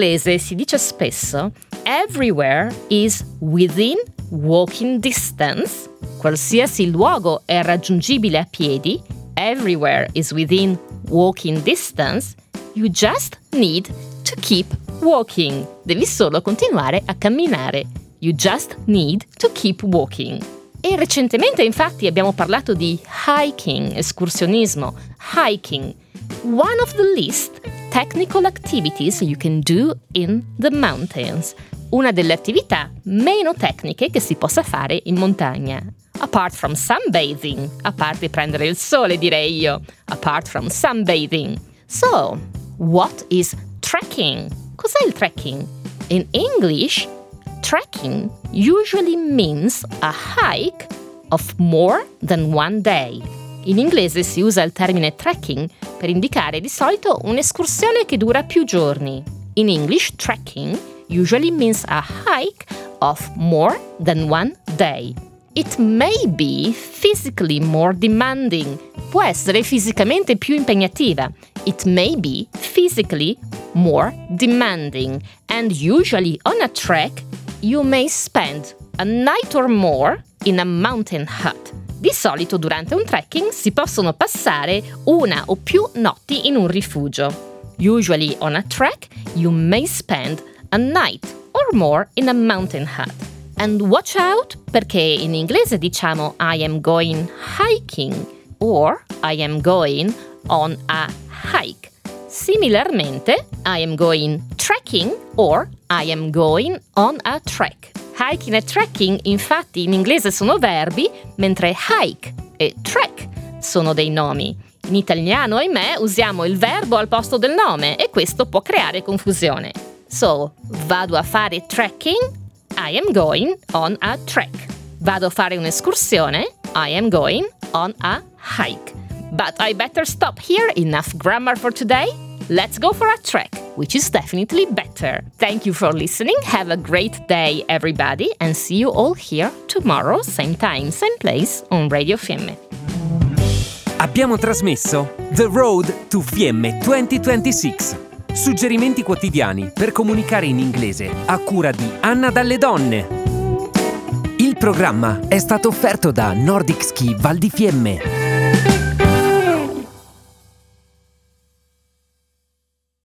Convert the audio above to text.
inglese si dice spesso everywhere is within walking distance. Qualsiasi luogo è raggiungibile a piedi, everywhere is within walking distance. You just need to keep walking. Devi solo continuare a camminare. You just need to keep walking. E recentemente infatti abbiamo parlato di hiking, escursionismo, hiking. One of the least technical activities you can do in the mountains. Una delle attività meno tecniche che si possa fare in montagna. Apart from sunbathing, a parte prendere il sole direi io, apart from sunbathing. So, what is trekking? Cos'è il trekking? In English, trekking usually means a hike of more than one day. In inglese si usa il termine trekking per indicare di solito un'escursione che dura più giorni. In English, trekking usually means a hike of more than one day. It may be physically more demanding. Può essere fisicamente più impegnativa. It may be physically more demanding. And usually on a trek, you may spend a night or more in a mountain hut. Di solito durante un trekking si possono passare una o più notti in un rifugio. Usually on a trek, you may spend a night or more in a mountain hut. And watch out perché in inglese diciamo I am going hiking or I am going on a hike. Similarmente, I am going trekking or I am going on a trek. Hiking e trekking infatti in inglese sono verbi, mentre hike e trek sono dei nomi. In italiano, ahimè, usiamo il verbo al posto del nome e questo può creare confusione. So, vado a fare trekking, I am going on a trek. Vado a fare un'escursione, I am going on a hike. But I better stop here, enough grammar for today. Let's go for a trek, which is definitely better. Thank you for listening. Have a great day, everybody, and see you all here tomorrow, same time, same place on Radio Fiemme. Abbiamo trasmesso The Road to Fiemme 2026. Suggerimenti quotidiani per comunicare in inglese a cura di Anna dalle Donne. Il programma è stato offerto da Nordic Ski Val di Fiemme.